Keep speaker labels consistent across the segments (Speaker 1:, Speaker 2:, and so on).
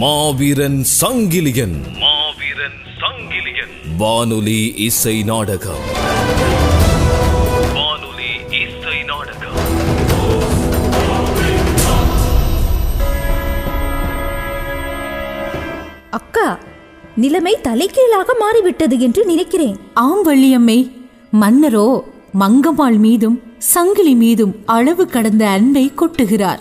Speaker 1: மாவீரன் சங்கிலியன். மாவீரன் சங்கிலியன். வானொலி இசை நாடகம். வானொலி இசை நாடகம்.
Speaker 2: அக்கா நிலைமை தலைகீழாக மாறிவிட்டது என்று நினைக்கிறேன்.
Speaker 3: ஆம் வள்ளியம்மை மன்னரோ மங்கம்மாள் மீதும் சங்கிலி மீதும் அளவு கடந்த அன்பை கொட்டுகிறார்.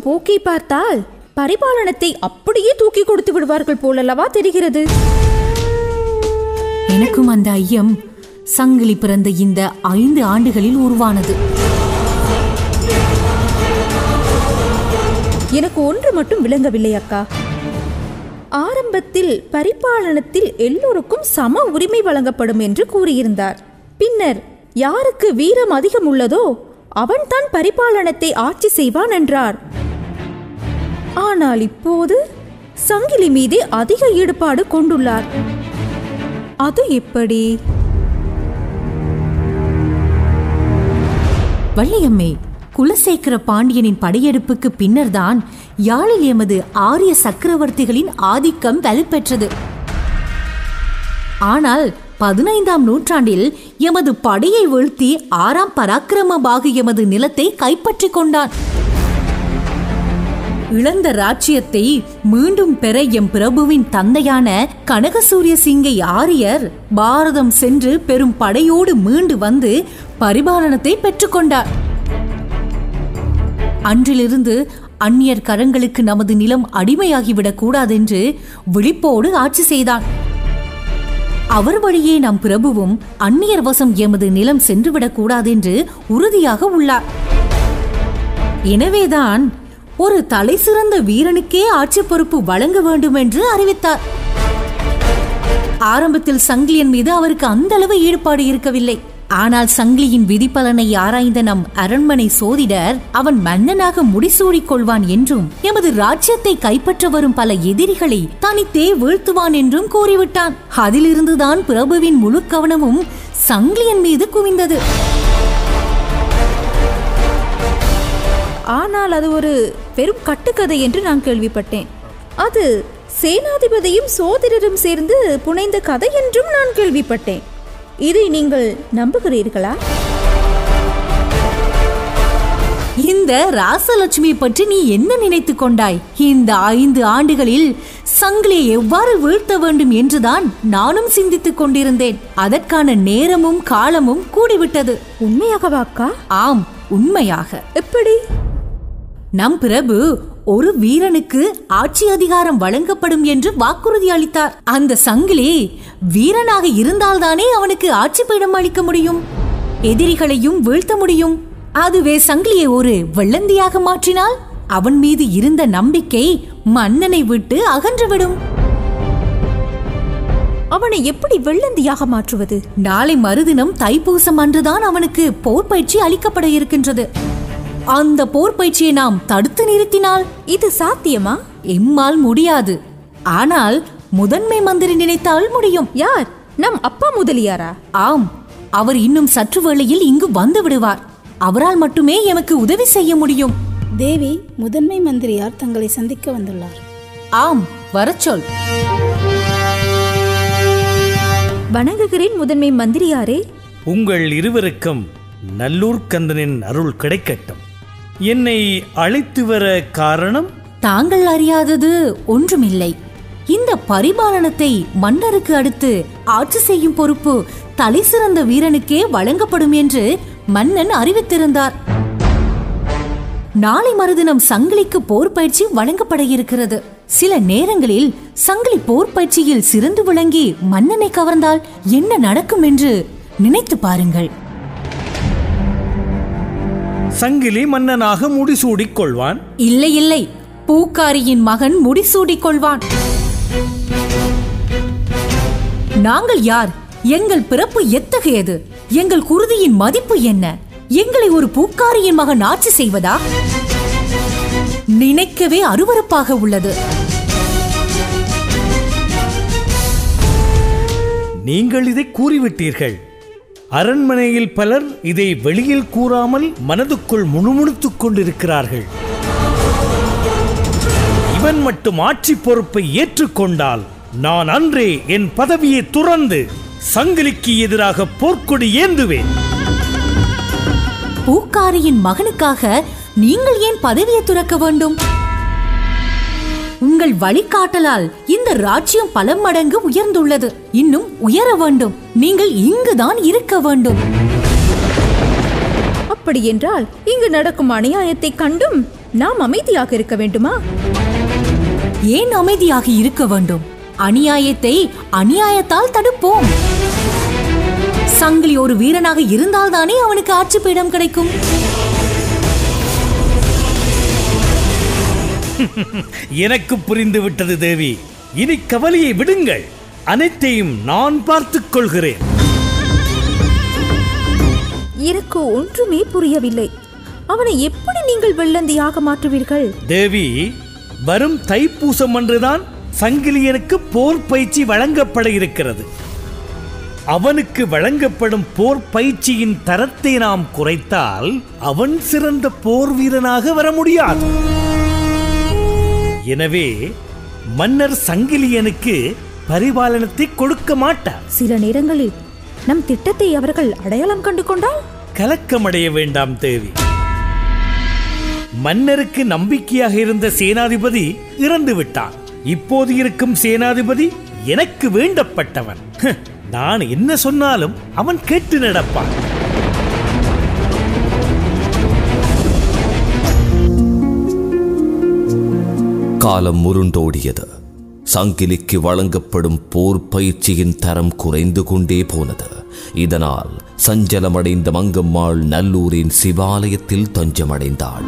Speaker 2: போகும் போக்கை பார்த்தால் பரிபாலனத்தை அப்படியே தூக்கி கொடுத்து விடுவார்கள் போலல்லவா தெரிகிறது?
Speaker 3: எனக்கும் அந்த ஐயம் சங்கிலி பிறந்த இந்த ஐந்து ஆண்டுகளில் உருவானது.
Speaker 2: எனக்கு ஒன்று மட்டும் விளங்கவில்லை அக்கா. ஆரம்பத்தில் பரிபாலனத்தில் எல்லோருக்கும் சம உரிமை வழங்கப்படும் என்று கூறியிருந்தார். பின்னர் யாருக்கு வீரம் அதிகம் உள்ளதோ அவன்தான் பரிபாலனத்தை ஆட்சி செய்வான் என்றார். ஆனால் இப்போது சங்கிலி மீதே அதிக ஈடுபாடு கொண்டுள்ளார். அது எப்படி?
Speaker 3: வள்ளியம்மை குலசேகர பாண்டியனின் படையெடுப்புக்கு பின்னர்தான் யாழில் எமது ஆரிய சக்கரவர்த்திகளின் ஆதிக்கம் வலுப்பெற்றது. ஆனால் பதினைந்தாம் நூற்றாண்டில் எமது படையை வீழ்த்தி ஆறாம் பராக்கிரமபாகு எமது நிலத்தை கைப்பற்றிக் கொண்டான். இழந்த ராஜ்யத்தை மீண்டும் பெற எம் பிரபுவின் தந்தையான கனகசூரிய சிங்கை ஆரியர் பாரதம் சென்று பெரும் படையோடு மீண்டு வந்து பரிபாலனத்தை பெற்றுக்கொண்டார் அன்றிலிருந்து அந்நியர் கரங்களுக்கு நமது நிலம் அடிமையாகிவிடக் கூடாதென்று விழிப்போடு ஆட்சி செய்தான். அவர் வழியே நம் பிரபுவும் அந்நியர் வசம் எமது நிலம் சென்றுவிடக் கூடாதென்று உறுதியாக உள்ளார். எனவேதான் ஒரு தலை சிறந்த வீரனுக்கே ஆட்சி பொறுப்பு வழங்க வேண்டும் என்று அறிவித்தார். ஆரம்பத்தில் சங்கிலியன் மீது அவருக்கு அந்த அளவு ஈடுபாடு இருக்கவில்லை. ஆனால் சங்கிலியின் விதிப்பலனை ஆராய்ந்த நம் அரண்மனை சோதிடர் அவன் மன்னனாக முடிசூடிக் கொள்வான் என்றும் எமது ராஜ்யத்தை கைப்பற்ற வரும் பல எதிரிகளை தனித்தே வீழ்த்துவான் என்றும் கூறிவிட்டான். அதிலிருந்துதான் பிரபுவின் முழு கவனமும் சங்கிலியன் மீது குவிந்தது.
Speaker 2: ஆனால் அது ஒரு பெரும் கட்டுக்கதை என்று நான் கேள்விப்பட்டேன். அது சேனாதிபதியும் சோதரரும் சேர்ந்து புனைந்த கதை என்றும் நான் கேள்விப்பட்டேன். இதை நீங்கள் நம்புகிறீர்களா?
Speaker 3: இந்த ராசலட்சுமி பற்றி நீ என்ன நினைத்துக் கொண்டாய்? இந்த ஐந்து ஆண்டுகளில் சங்கிலியை எவ்வாறு வீழ்த்த வேண்டும் என்றுதான் நானும் சிந்தித்துக் கொண்டிருந்தேன். அதற்கான நேரமும் காலமும் கூடிவிட்டது.
Speaker 2: உண்மையாகவா அக்கா?
Speaker 3: ஆம் உண்மையாக.
Speaker 2: எப்படி?
Speaker 3: நம் பிரபு ஒரு வீரனுக்கு ஆட்சி அதிகாரம் வழங்கப்படும் என்று வாக்குறுதி அளித்தார். அந்த சங்கிலி வீரனாக இருந்தால்தானே அவனுக்கு ஆட்சி பீடம் அளிக்க முடியும்? எதிரிகளையும் வீழ்த்த முடியும்? அதுவே சங்கிலியை ஒரு வெள்ளந்தியாக மாற்றினால் அவன் மீது இருந்த நம்பிக்கை மன்னனை விட்டு அகன்றுவிடும்.
Speaker 2: அவனை எப்படி வெள்ளந்தியாக மாற்றுவது?
Speaker 3: நாளை மறுதினம் தைப்பூசம் அன்றுதான் அவனுக்கு போர் பயிற்சி அளிக்கப்பட இருக்கின்றது. அந்த போர் பயிற்சியை நாம் தடுத்து நிறுத்தினால்
Speaker 2: இது சாத்தியமா?
Speaker 3: எம்மால் முடியாது. ஆனால் முதன்மை மந்திரி நினைத்தால் முடியும்.
Speaker 2: யார்? நம் அப்பா முதலியாரா?
Speaker 3: ஆம். அவர் இன்னும் சற்று வேளையில் இங்கு வந்து விடுவார். அவரால் மட்டுமே எமக்கு உதவி செய்ய முடியும்.
Speaker 4: தேவி முதன்மை மந்திரியார் தங்களை சந்திக்க வந்துள்ளார்.
Speaker 3: ஆம். வரச் சொல்.
Speaker 2: வணங்குகிறேன் முதன்மை மந்திரியாரே.
Speaker 5: உங்கள் இருவருக்கும் நல்லூர் கந்தனின் அருள் கிடைக்கட்டும். என்னை அழைத்து வர காரணம்?
Speaker 3: தாங்கள் அறியாதது ஒன்றுமில்லை. இந்த பரிபாலனத்தை மன்னருக்கு அடுத்து ஆட்சி செய்யும் பொறுப்பு தலை சிறந்த வீரனுக்கே வழங்கப்படும் என்று மன்னன் அறிவித்திருந்தார். நாளை மறுதினம் சங்கிலிக்கு போர் பயிற்சி வழங்கப்பட இருக்கிறது. சில நேரங்களில் சங்கிலி போர் பயிற்சியில் சிறந்து விளங்கி மன்னனை கவர்ந்தால் என்ன நடக்கும் என்று நினைத்து பாருங்கள்.
Speaker 5: சங்கிலி மன்னனாக முடிசூடிக் கொள்வான்
Speaker 3: இல்லை இல்லை. பூக்காரியின் மகன் முடிசூடிக் கொள்வான் நாங்கள் யார்? எங்கள் பிறப்பு எத்தகையது? எங்கள் குருதியின் மதிப்பு என்ன? எங்களை ஒரு பூக்காரியின் மகன் ஆட்சி செய்வதா? நினைக்கவே அருவருப்பாக உள்ளது.
Speaker 5: நீங்கள் இதை கூறிவிட்டீர்கள். அரண்மனையில் பலர் இதை வெளியில் கூறாமல் மனதுக்குள் முணுமுணுத்துக் கொண்டிருக்கிறார்கள். இவன் மட்டும் ஆட்சி பொறுப்பை ஏற்றுக்கொண்டால் நான் அன்றே என் பதவியை துறந்து சங்கிலிக்கு எதிராக போர்க்கொடி ஏந்துவேன்.
Speaker 3: பூக்காரியின் மகனுக்காக நீங்கள் ஏன் பதவியை துறக்க வேண்டும்? உங்கள் வழிகாட்டலால் இந்த ராஜ்யம் பல மடங்கு உயர்ந்துள்ளது. இன்னும் உயர வேண்டும். நீங்கள் இங்குதான் இருக்க வேண்டும்.
Speaker 2: அப்படி என்றால் இங்கு நடக்கும் அநியாயத்தை கண்டும் நாம் அமைதியாக இருக்க வேண்டுமா?
Speaker 3: ஏன் அமைதியாக இருக்க வேண்டும்? அநியாயத்தை அநியாயத்தால் தடுப்போம். சங்கிலி ஒரு வீரனாக இருந்தால்தானே அவனுக்கு ஆட்சி பீடம் கிடைக்கும்.
Speaker 5: எனக்கு புரிந்து விட்டது தேவி. இனி கவலையை விடுங்கள். அனைத்தையும் நான் பார்த்துக் கொள்கிறேன்.
Speaker 2: எனக்கு ஒன்றுமே புரியவில்லை. அவனை எப்படி நீங்கள் வெள்ளந்தியாக மாற்றுவீர்கள்?
Speaker 5: தேவி வரும் தைப்பூசம் அன்றுதான் சங்கிலியனுக்கு போர் பயிற்சி வழங்கப்பட இருக்கிறது. அவனுக்கு வழங்கப்படும் போர் பயிற்சியின் தரத்தை நாம் குறைத்தால் அவன் சிறந்த போர் வீரனாக வர முடியாது. எனவே மன்னர் சங்கிலியனுக்கு பரிபாலனத்தை கொடுக்க மாட்டார்.
Speaker 2: சில நேரங்களில் நம் திட்டத்தை அவர்கள் அடையாளம் கண்டு கொண்டால்
Speaker 5: கலக்கமடைய வேண்டாம் தேவி. மன்னருக்கு நம்பிக்கையாக இருந்த சேனாதிபதி இறந்து விட்டான். இப்போது இருக்கும் சேனாதிபதி எனக்கு வேண்டப்பட்டவன். நான் என்ன சொன்னாலும் அவன் கேட்டு நடப்பான்.
Speaker 1: காலம் முருண்டோடியது சங்கிலிக்கு வழங்கப்படும் போர் பயிற்சியின் தரம் குறைந்து கொண்டே போனது. இதனால் சஞ்சலமடைந்த மங்கம்மாள் நல்லூரின் சிவாலயத்தில் தஞ்சமடைந்தாள்.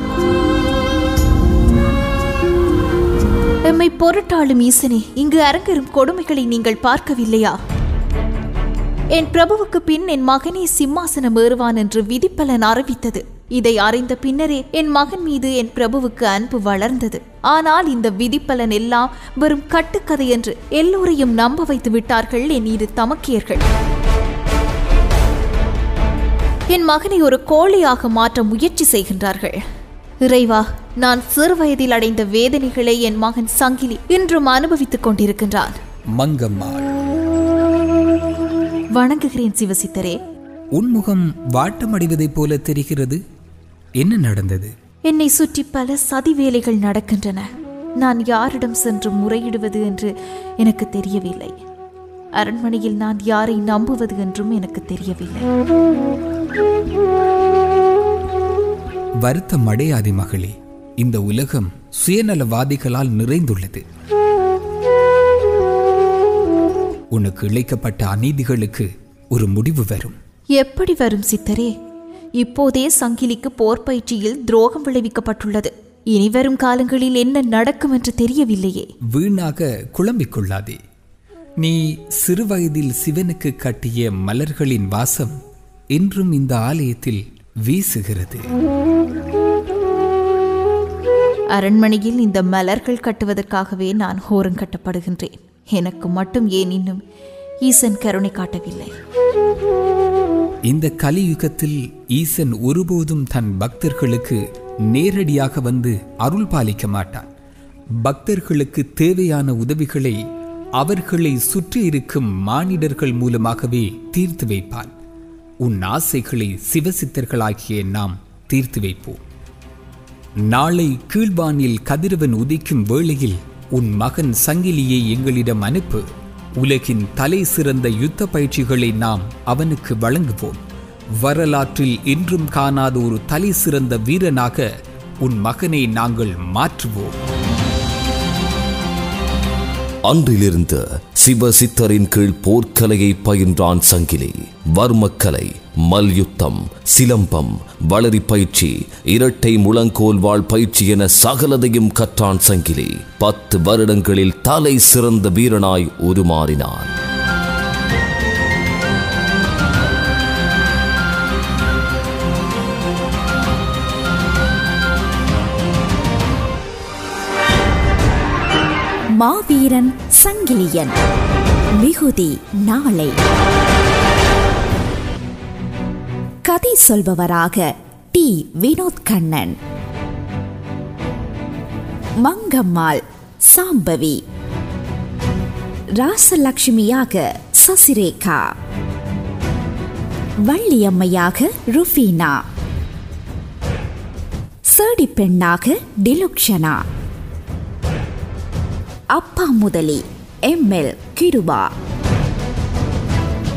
Speaker 6: எம்மை பொருட்டாளும் ஈசனே இங்கு அரங்கரும் கொடுமைகளை நீங்கள் பார்க்கவில்லையா? என் பிரபுவுக்கு பின் என் மகனே சிம்மாசனம் ஏறுவான் என்று விதிப்பலன் அறிவித்தது. இதை அறிந்த பின்னரே என் மகன் மீது என் பிரபுவுக்கு அன்பு வளர்ந்தது. ஆனால் இந்த விதிப்பலன் எல்லாம் வெறும் கட்டுக்கதை என்று எல்லோரையும் நம்ப வைத்து விட்டார்கள் என் இரு தமக்கியர்கள். என் மகனை ஒரு கோழையாக மாற்ற முயற்சி செய்கின்றார்கள். இறைவா நான் சிறு வயதில் அடைந்த வேதனைகளை என் மகன் சங்கிலி இன்றும் அனுபவித்துக் கொண்டிருக்கின்றான்.
Speaker 7: மங்கம்மாள்
Speaker 6: வணங்குகிறேன் சிவசித்தரே.
Speaker 7: உன்முகம் வாட்டமடைவதைப் போல தெரிகிறது. என்ன நடந்தது?
Speaker 6: என்னை சுற்றி பல சதி வேலைகள் நடக்கின்றன. நான் யாரிடம் சென்று முறையிடுவது என்று எனக்கு தெரியவில்லை. அரண்மனையில் நான் யாரை நம்புவது என்றும் எனக்கு தெரியவில்லை.
Speaker 7: வருத்தம் அடையாதே மகளே. இந்த உலகம் சுயநலவாதிகளால் நிறைந்துள்ளது. உனக்கு இழைக்கப்பட்ட அநீதிகளுக்கு ஒரு முடிவு வரும்.
Speaker 6: எப்படி வரும் சித்தரே? இப்போதே சங்கிலிக்கு போர் பயிற்சியில் துரோகம் விளைவிக்கப்பட்டுள்ளது. இனி வரும் காலங்களில் என்ன நடக்கும் என்று தெரியவில்லையே.
Speaker 7: வீணாக குழம்பிக் கொள்ளாதே நீ சிறுவயதில் சிவனுக்கு கட்டிய மலர்களின் வாசம் இன்றும் இந்த ஆலயத்தில் வீசுகிறது.
Speaker 6: அரண்மனையில் இந்த மலர்கள் கட்டுவதற்காகவே நான் ஹோரம் கட்டப்படுகின்றேன். எனக்கு மட்டும் ஏன் இன்னும் ஈசன் கருணை காட்டவில்லை.
Speaker 7: இந்த கலியுகத்தில் ஈசன் ஒருபோதும் தன் பக்தர்களுக்கு நேரடியாக வந்து அருள் பாலிக்க மாட்டான். பக்தர்களுக்கு தேவையான உதவிகளை அவர்களை சுற்றி இருக்கும் மானிடர்கள் மூலமாகவே தீர்த்து வைப்பான். உன் ஆசைகளை சிவசித்தர்களாகிய நாம் தீர்த்து வைப்போம். நாளை கீழ்வானில் கதிரவன் உதிக்கும் வேளையில் உன் மகன் சங்கிலியை எங்களிடம் அனுப்பு. உலகின் தலை சிறந்த யுத்த பயிற்சிகளை நாம் அவனுக்கு வழங்குவோம். வரலாற்றில் இன்றும் காணாத ஒரு தலை சிறந்த வீரனாக உன் மகனை நாங்கள் மாற்றுவோம்.
Speaker 1: அன்றிலிருந்து சிவசித்தரின் கீழ் போர்க்கலையை பயின்றான் சங்கிலி. வர்மக்கலை மல்யுத்தம் சிலம்பம் வளரி பயிற்சி இரட்டை முழங்கோல் வாழ் பயிற்சி என சகலதையும் கற்றான் சங்கிலி. பத்து வருடங்களில் தலை சிறந்த வீரனாய் உருமாறினான்.
Speaker 8: மாவீரன் சங்கிலியன். மிகுதி நாளை. கதை சொல்பவராக டி. வினோத் கண்ணன் மங்கம்மாள் சாம்பவி. ராசலட்சுமியாக சசிரேகா. வள்ளியம்மையாக ருஃபீனா. சேடி பெண்ணாக டிலுக்ஷனா. அப்பா முதலி எம்எல் கிருபா.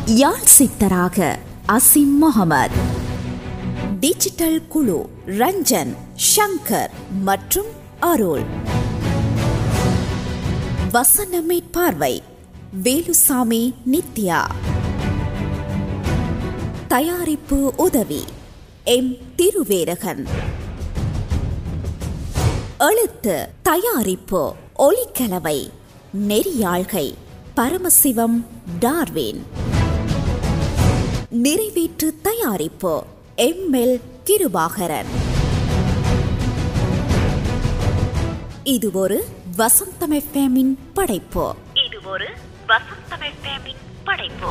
Speaker 8: யாழ் சித்தராக அசிம் முகமது. டிஜிட்டல் குழு ரஞ்சன் ஷங்கர் மற்றும் அருள். வசனமே பார்வை வேலுசாமி நித்யா. தயாரிப்பு உதவி எம் திருவேரகன். எழுத்து தயாரிப்பு ஒலிக்கலவை நெறியாழ்கை பரமசிவம் டார்வின். நிறைவேற்று தயாரிப்பு எம்எல் கிருபாகரன். இது ஒரு வசந்தம் எஃப்எம்மின் படைப்பு. இது ஒரு வசந்தம் படைப்பு.